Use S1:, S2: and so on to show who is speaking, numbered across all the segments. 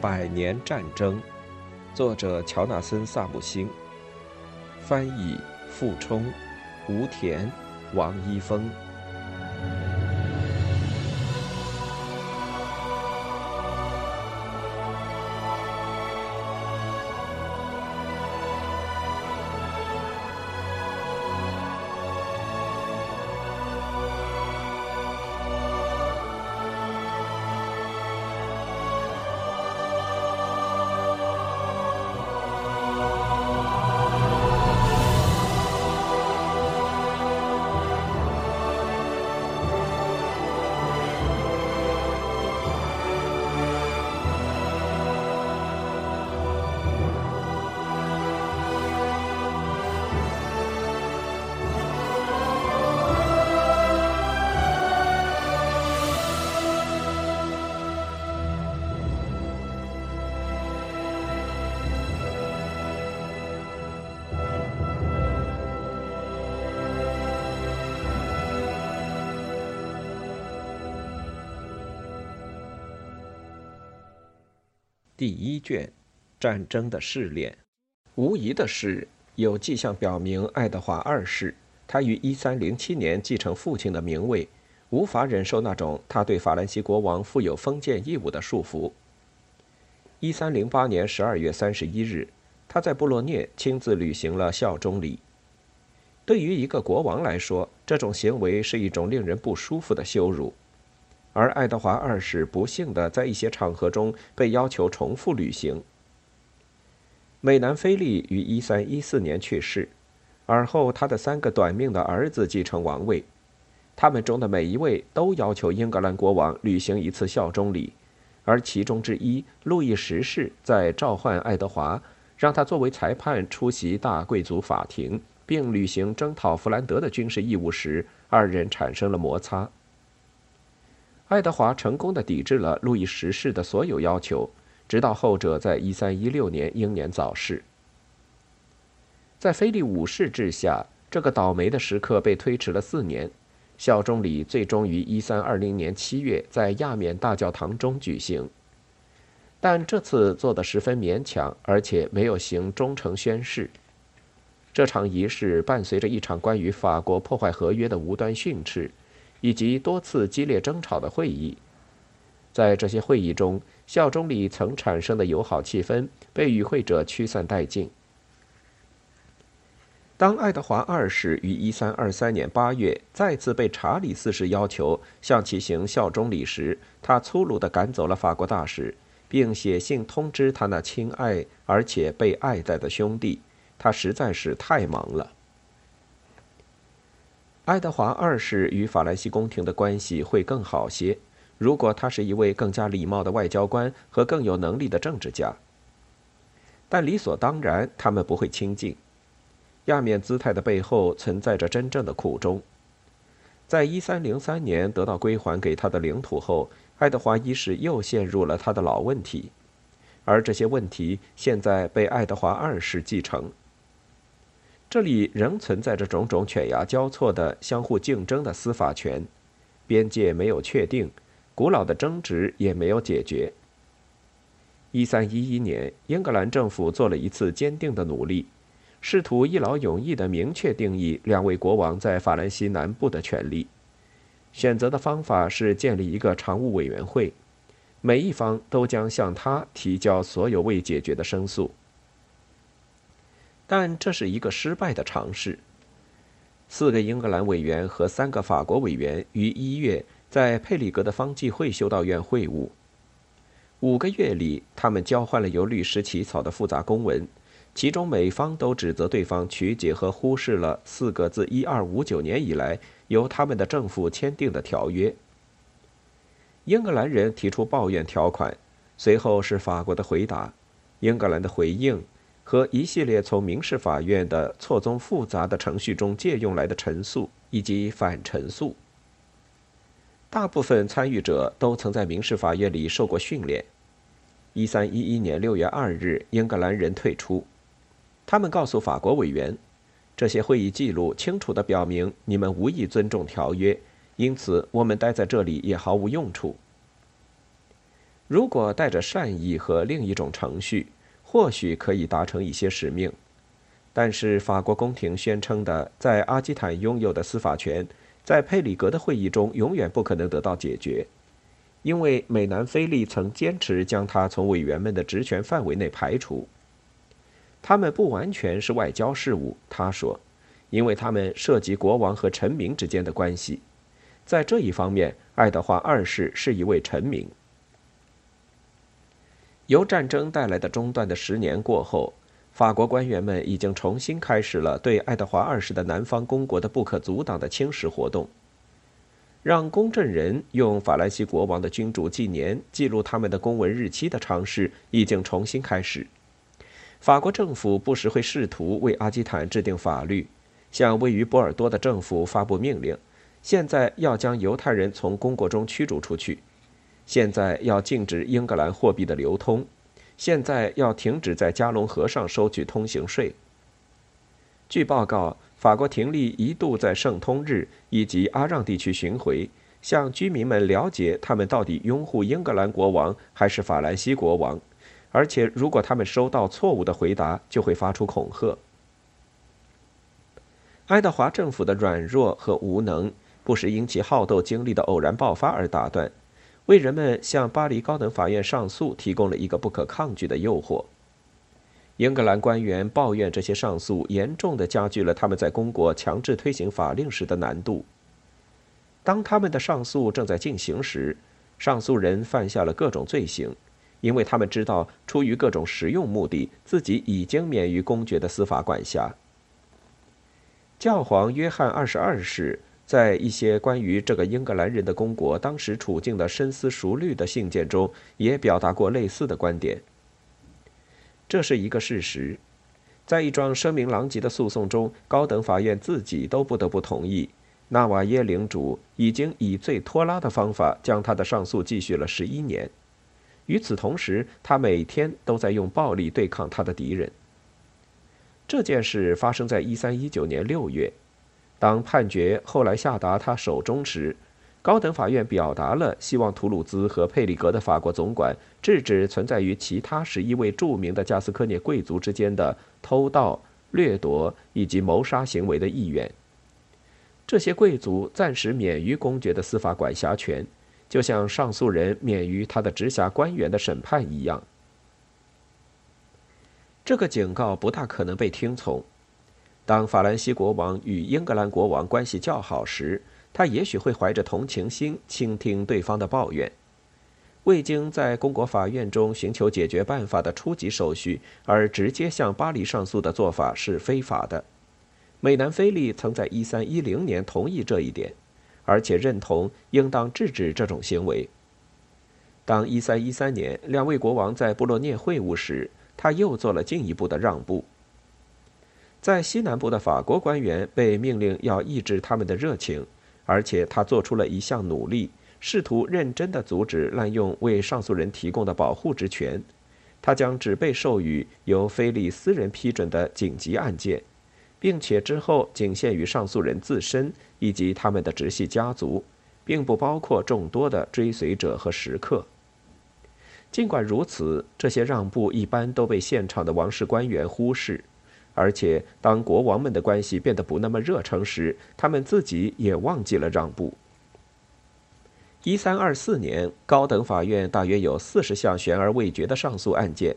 S1: 百年战争，作者乔纳森·萨姆星，翻译傅冲、吴田、王一峰。第一卷，战争的试炼。无疑的是，有迹象表明，爱德华二世他于1307年继承父亲的名位，无法忍受那种他对法兰西国王负有封建义务的束缚。1308年12月31日，他在布洛涅亲自履行了效忠礼。对于一个国王来说，这种行为是一种令人不舒服的羞辱。而爱德华二世不幸的在一些场合中被要求重复履行。美南菲利于1314年去世，而后他的三个短命的儿子继承王位，他们中的每一位都要求英格兰国王履行一次效忠礼，而其中之一路易十世在召唤爱德华，让他作为裁判出席大贵族法庭，并履行征讨弗兰德的军事义务时，二人产生了摩擦。爱德华成功的抵制了路易十世的所有要求，直到后者在1316年英年早逝。在菲利五世治下，这个倒霉的时刻被推迟了四年，效忠礼最终于1320年7月在亚冕大教堂中举行。但这次做得十分勉强，而且没有行忠诚宣誓。这场仪式伴随着一场关于法国破坏合约的无端训斥。以及多次激烈争吵的会议，在这些会议中，效忠礼曾产生的友好气氛被与会者驱散殆尽。当爱德华二世于1323年8月再次被查理四世要求向其行效忠礼时，他粗鲁地赶走了法国大使，并写信通知他那亲爱而且被爱戴的兄弟，他实在是太忙了。爱德华二世与法兰西宫廷的关系会更好些，如果他是一位更加礼貌的外交官和更有能力的政治家。但理所当然，他们不会亲近。亚冕姿态的背后存在着真正的苦衷。在一三零三年得到归还给他的领土后，爱德华一世又陷入了他的老问题，而这些问题现在被爱德华二世继承。这里仍存在着种种犬牙交错的相互竞争的司法权，边界没有确定，古老的争执也没有解决。一三一一年，英格兰政府做了一次坚定的努力，试图一劳永逸地明确定义两位国王在法兰西南部的权利。选择的方法是建立一个常务委员会，每一方都将向他提交所有未解决的申诉。但这是一个失败的尝试。四个英格兰委员和三个法国委员于一月在佩里格的方济会修道院会晤。五个月里，他们交换了由律师起草的复杂公文，其中每方都指责对方曲解和忽视了四个自一二五九年以来由他们的政府签订的条约。英格兰人提出抱怨条款，随后是法国的回答，英格兰的回应。和一系列从民事法院的错综复杂的程序中借用来的陈述以及反陈述。大部分参与者都曾在民事法院里受过训练。一三一一年六月二日，英格兰人退出。他们告诉法国委员，这些会议记录清楚地表明你们无意尊重条约，因此我们待在这里也毫无用处。如果带着善意和另一种程序，或许可以达成一些使命。但是法国宫廷宣称的在阿基坦拥有的司法权，在佩里格的会议中永远不可能得到解决，因为美南菲利曾坚持将他从委员们的职权范围内排除。他们不完全是外交事务，他说，因为他们涉及国王和臣民之间的关系。在这一方面，爱德华二世是一位臣民。由战争带来的中断的十年过后，法国官员们已经重新开始了对爱德华二世的南方公国的不可阻挡的侵蚀活动。让公证人用法兰西国王的君主纪年记录他们的公文日期的尝试已经重新开始。法国政府不时会试图为阿基坦制定法律，向位于波尔多的政府发布命令。现在要将犹太人从公国中驱逐出去，现在要禁止英格兰货币的流通，现在要停止在加龙河上收取通行税。据报告，法国廷力一度在圣通日以及阿让地区巡回，向居民们了解他们到底拥护英格兰国王还是法兰西国王，而且如果他们收到错误的回答，就会发出恐吓。爱德华政府的软弱和无能。不时因其好斗经历的偶然爆发而打断，为人们向巴黎高等法院上诉提供了一个不可抗拒的诱惑。英格兰官员抱怨这些上诉严重的加剧了他们在公国强制推行法令时的难度。当他们的上诉正在进行时，上诉人犯下了各种罪行，因为他们知道出于各种实用目的，自己已经免于公爵的司法管辖。教皇约翰二十二世。在一些关于这个英格兰人的公国当时处境的深思熟虑的信件中，也表达过类似的观点。这是一个事实，在一桩声名狼藉的诉讼中，高等法院自己都不得不同意，纳瓦耶领主已经以最拖拉的方法将他的上诉继续了十一年。与此同时，他每天都在用暴力对抗他的敌人。这件事发生在一三一九年六月。当判决后来下达他手中时，高等法院表达了希望图鲁兹和佩里格的法国总管制止存在于其他十一位著名的加斯科涅贵族之间的偷盗、掠夺以及谋杀行为的意愿。这些贵族暂时免于公爵的司法管辖权，就像上诉人免于他的直辖官员的审判一样。这个警告不大可能被听从。当法兰西国王与英格兰国王关系较好时，他也许会怀着同情心倾听对方的抱怨。未经在公国法院中寻求解决办法的初级手续而直接向巴黎上诉的做法是非法的。美南菲利曾在1310年同意这一点，而且认同应当制止这种行为。当1313年两位国王在布洛涅会晤时，他又做了进一步的让步。在西南部的法国官员被命令要抑制他们的热情，而且他做出了一项努力，试图认真地阻止滥用为上诉人提供的保护之权。他将只被授予由菲利私人批准的紧急案件，并且之后仅限于上诉人自身以及他们的直系家族，并不包括众多的追随者和食客。尽管如此，这些让步一般都被现场的王室官员忽视。而且，当国王们的关系变得不那么热诚时，他们自己也忘记了让步。一三二四年，高等法院大约有四十项悬而未决的上诉案件，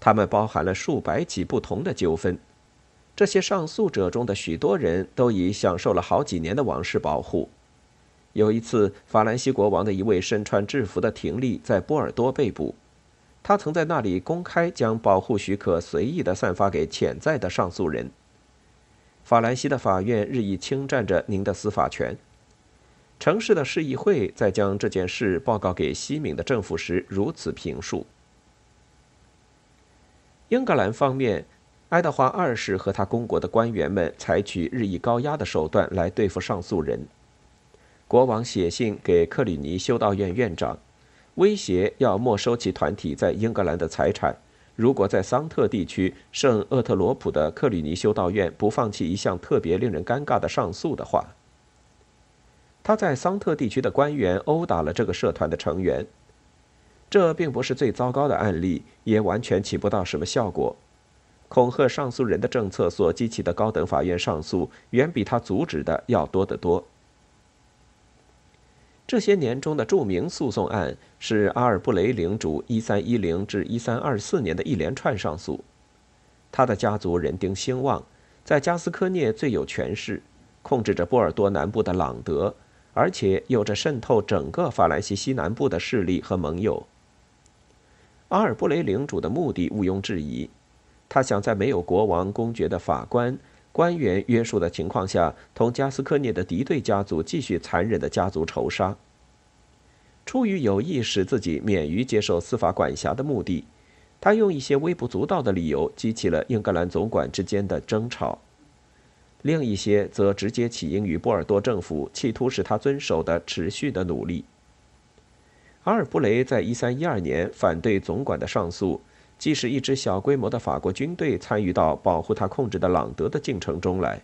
S1: 它们包含了数百起不同的纠纷。这些上诉者中的许多人都已享受了好几年的王室保护。有一次，法兰西国王的一位身穿制服的廷吏在波尔多被捕。他曾在那里公开将保护许可随意地散发给潜在的上诉人。法兰西的法院日益侵占着您的司法权。城市的市议会在将这件事报告给西敏的政府时如此评述：英格兰方面，爱德华二世和他公国的官员们采取日益高压的手段来对付上诉人。国王写信给克里尼修道院院长。威胁要没收其团体在英格兰的财产，如果在桑特地区圣厄特罗普的克里尼修道院不放弃一项特别令人尴尬的上诉的话，他在桑特地区的官员殴打了这个社团的成员。这并不是最糟糕的案例，也完全起不到什么效果。恐吓上诉人的政策所激起的高等法院上诉，远比他阻止的要多得多。这些年中的著名诉讼案是阿尔布雷领主1310至1324年的一连串上诉。他的家族人丁兴旺，在加斯科涅最有权势，控制着波尔多南部的朗德，而且有着渗透整个法兰西西南部的势力和盟友。阿尔布雷领主的目的毋庸置疑，他想在没有国王公爵的法官。官员约束的情况下，同加斯科涅的敌对家族继续残忍的家族仇杀。出于有意使自己免于接受司法管辖的目的，他用一些微不足道的理由激起了英格兰总管之间的争吵；另一些则直接起因于波尔多政府企图使他遵守的持续的努力。阿尔布雷在1312年反对总管的上诉。即使一支小规模的法国军队参与到保护他控制的朗德的进程中来，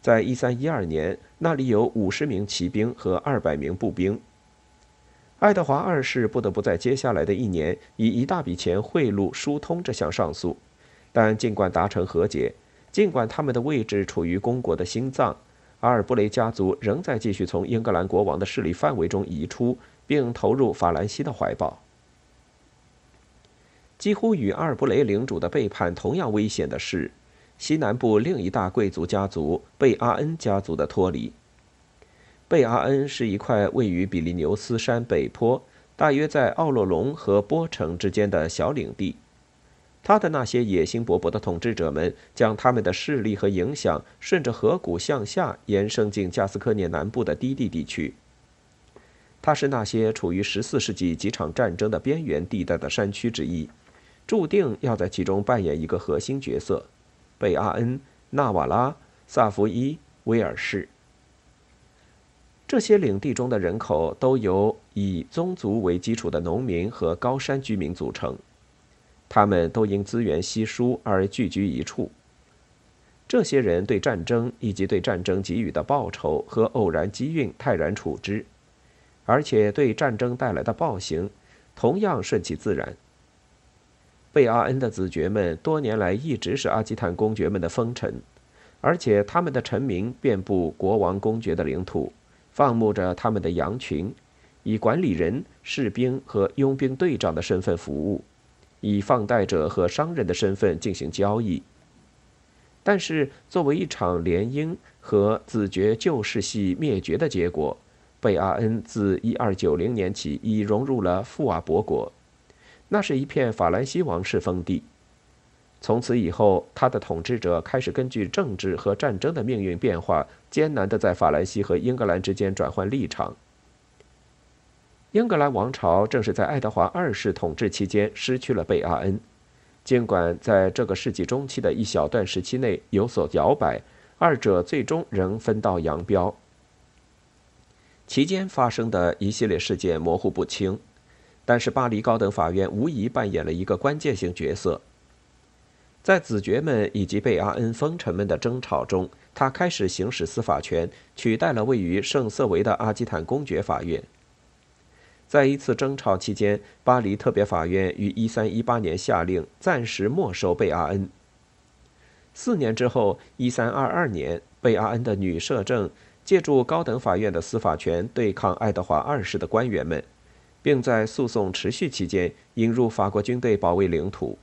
S1: 在一三一二年，那里有五十名骑兵和二百名步兵。爱德华二世不得不在接下来的一年以一大笔钱贿赂疏通这项上诉，但尽管达成和解，尽管他们的位置处于公国的心脏，阿尔布雷家族仍在继续从英格兰国王的势力范围中移出，并投入法兰西的怀抱。几乎与阿尔布雷领主的背叛同样危险的是，西南部另一大贵族家族贝阿恩家族的脱离。贝阿恩是一块位于比利牛斯山北坡，大约在奥洛龙和波城之间的小领地。他的那些野心勃勃的统治者们将他们的势力和影响顺着河谷向下延伸进加斯科涅南部的低地地区。它是那些处于十四世纪几场战争的边缘地带的山区之一。注定要在其中扮演一个核心角色。贝阿恩、纳瓦拉、萨伏伊、威尔士，这些领地中的人口都由以宗族为基础的农民和高山居民组成，他们都因资源稀疏而聚居一处。这些人对战争以及对战争给予的报酬和偶然机运泰然处之，而且对战争带来的暴行同样顺其自然。贝阿恩的子爵们多年来一直是阿基坦公爵们的封臣，而且他们的臣民遍布国王公爵的领土，放牧着他们的羊群，以管理人、士兵和佣兵队长的身份服务，以放贷者和商人的身份进行交易。但是，作为一场联姻和子爵旧世系灭绝的结果，贝阿恩自1290年起已融入了富瓦伯国。那是一片法兰西王室封地。从此以后，他的统治者开始根据政治和战争的命运变化，艰难地在法兰西和英格兰之间转换立场。英格兰王朝正是在爱德华二世统治期间失去了贝阿恩，尽管在这个世纪中期的一小段时期内有所摇摆，二者最终仍分道扬镳。期间发生的一系列事件模糊不清。但是，巴黎高等法院无疑扮演了一个关键性角色。在子爵们以及贝阿恩封臣们的争吵中，他开始行使司法权，取代了位于圣瑟维的阿基坦公爵法院。在一次争吵期间，巴黎特别法院于1318年下令暂时没收贝阿恩。四年之后，1322年，贝阿恩的女摄政借助高等法院的司法权对抗爱德华二世的官员们。并在诉讼持续期间引入法国军队保卫领土。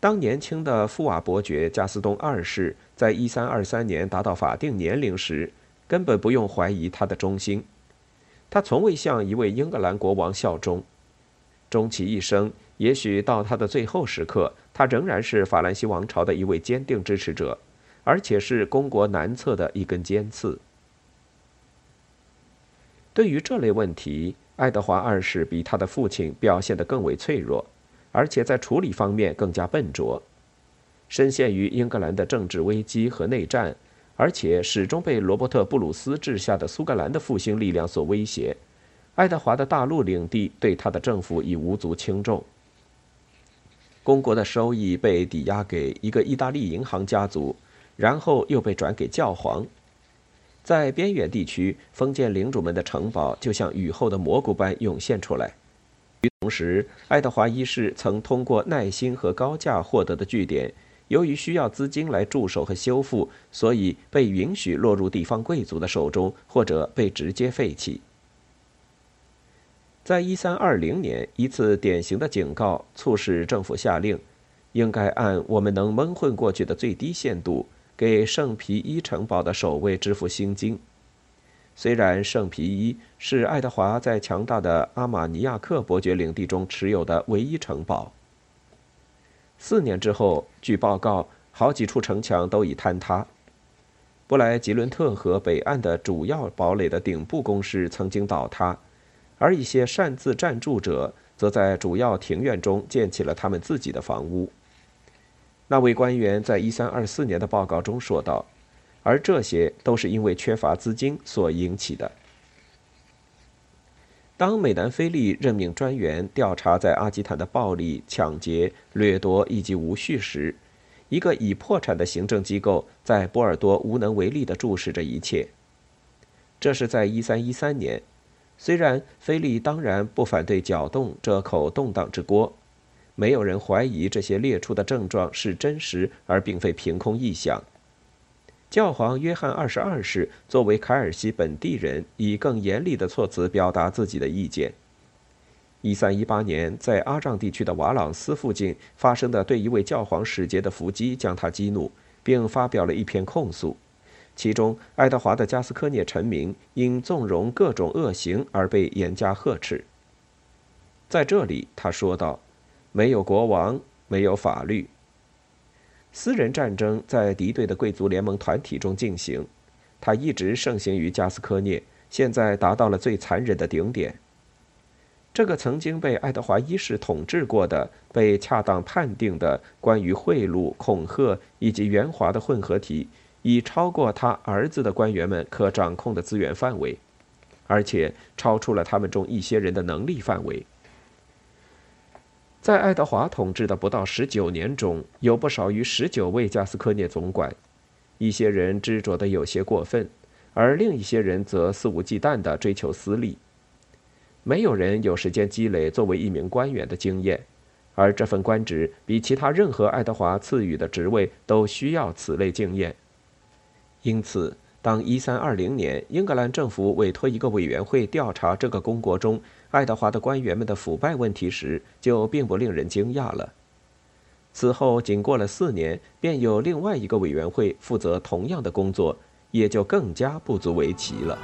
S1: 当年轻的富瓦伯爵加斯东二世在1323年达到法定年龄时，根本不用怀疑他的忠心。他从未向一位英格兰国王效忠，终其一生，也许到他的最后时刻，他仍然是法兰西王朝的一位坚定支持者，而且是公国南侧的一根尖刺。对于这类问题，爱德华二世比他的父亲表现得更为脆弱，而且在处理方面更加笨拙。深陷于英格兰的政治危机和内战，而且始终被罗伯特·布鲁斯治下的苏格兰的复兴力量所威胁，爱德华的大陆领地对他的政府已无足轻重。公国的收益被抵押给一个意大利银行家族，然后又被转给教皇。在边远地区，封建领主们的城堡就像雨后的蘑菇般涌现出来。与同时，爱德华一世曾通过耐心和高价获得的据点，由于需要资金来驻守和修复，所以被允许落入地方贵族的手中，或者被直接废弃。在一三二零年，一次典型的警告促使政府下令，应该按我们能蒙混过去的最低限度，给圣皮伊城堡的守卫支付薪金。虽然圣皮伊是爱德华在强大的阿马尼亚克伯爵领地中持有的唯一城堡。四年之后，据报告，好几处城墙都已坍塌。布莱吉伦特河北岸的主要堡垒的顶部工事曾经倒塌，而一些擅自暂住者则在主要庭院中建起了他们自己的房屋。那位官员在一三二四年的报告中说道。而这些都是因为缺乏资金所引起的。当美南菲利任命专员调查在阿基坦的暴力、抢劫、掠夺以及无序时，一个已破产的行政机构在波尔多无能为力地注视着一切。这是在1313年。虽然菲利当然不反对搅动这口动荡之锅，没有人怀疑这些列出的症状是真实而并非凭空臆想。教皇约翰二十二世作为凯尔西本地人，以更严厉的措辞表达自己的意见。一三一八年，在阿让地区的瓦朗斯附近发生的对一位教皇使节的伏击，将他激怒，并发表了一篇控诉，其中爱德华的加斯科涅臣民因纵容各种恶行而被严加呵斥。在这里，他说道：“没有国王，没有法律。”私人战争在敌对的贵族联盟团体中进行，它一直盛行于加斯科涅，现在达到了最残忍的顶点。这个曾经被爱德华一世统治过的、被恰当判定的关于贿赂、恐吓以及圆滑的混合体，已超过他儿子的官员们可掌控的资源范围，而且超出了他们中一些人的能力范围。在爱德华统治的不到十九年中，有不少于十九位加斯科涅总管，一些人执着的有些过分，而另一些人则肆无忌惮地追求私利。没有人有时间积累作为一名官员的经验，而这份官职比其他任何爱德华赐予的职位都需要此类经验。因此，当1320年英格兰政府委托一个委员会调查这个公国中，爱德华的官员们的腐败问题时，就并不令人惊讶了。此后，仅过了四年，便有另外一个委员会负责同样的工作，也就更加不足为奇了。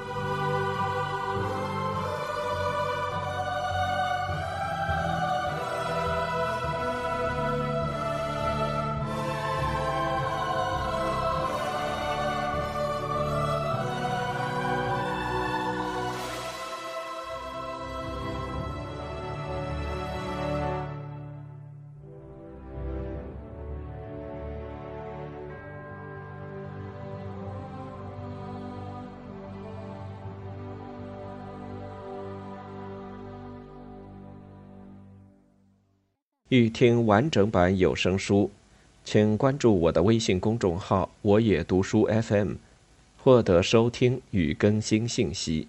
S1: 欲听完整版有声书，请关注我的微信公众号“我也读书 FM”，获得收听与更新信息。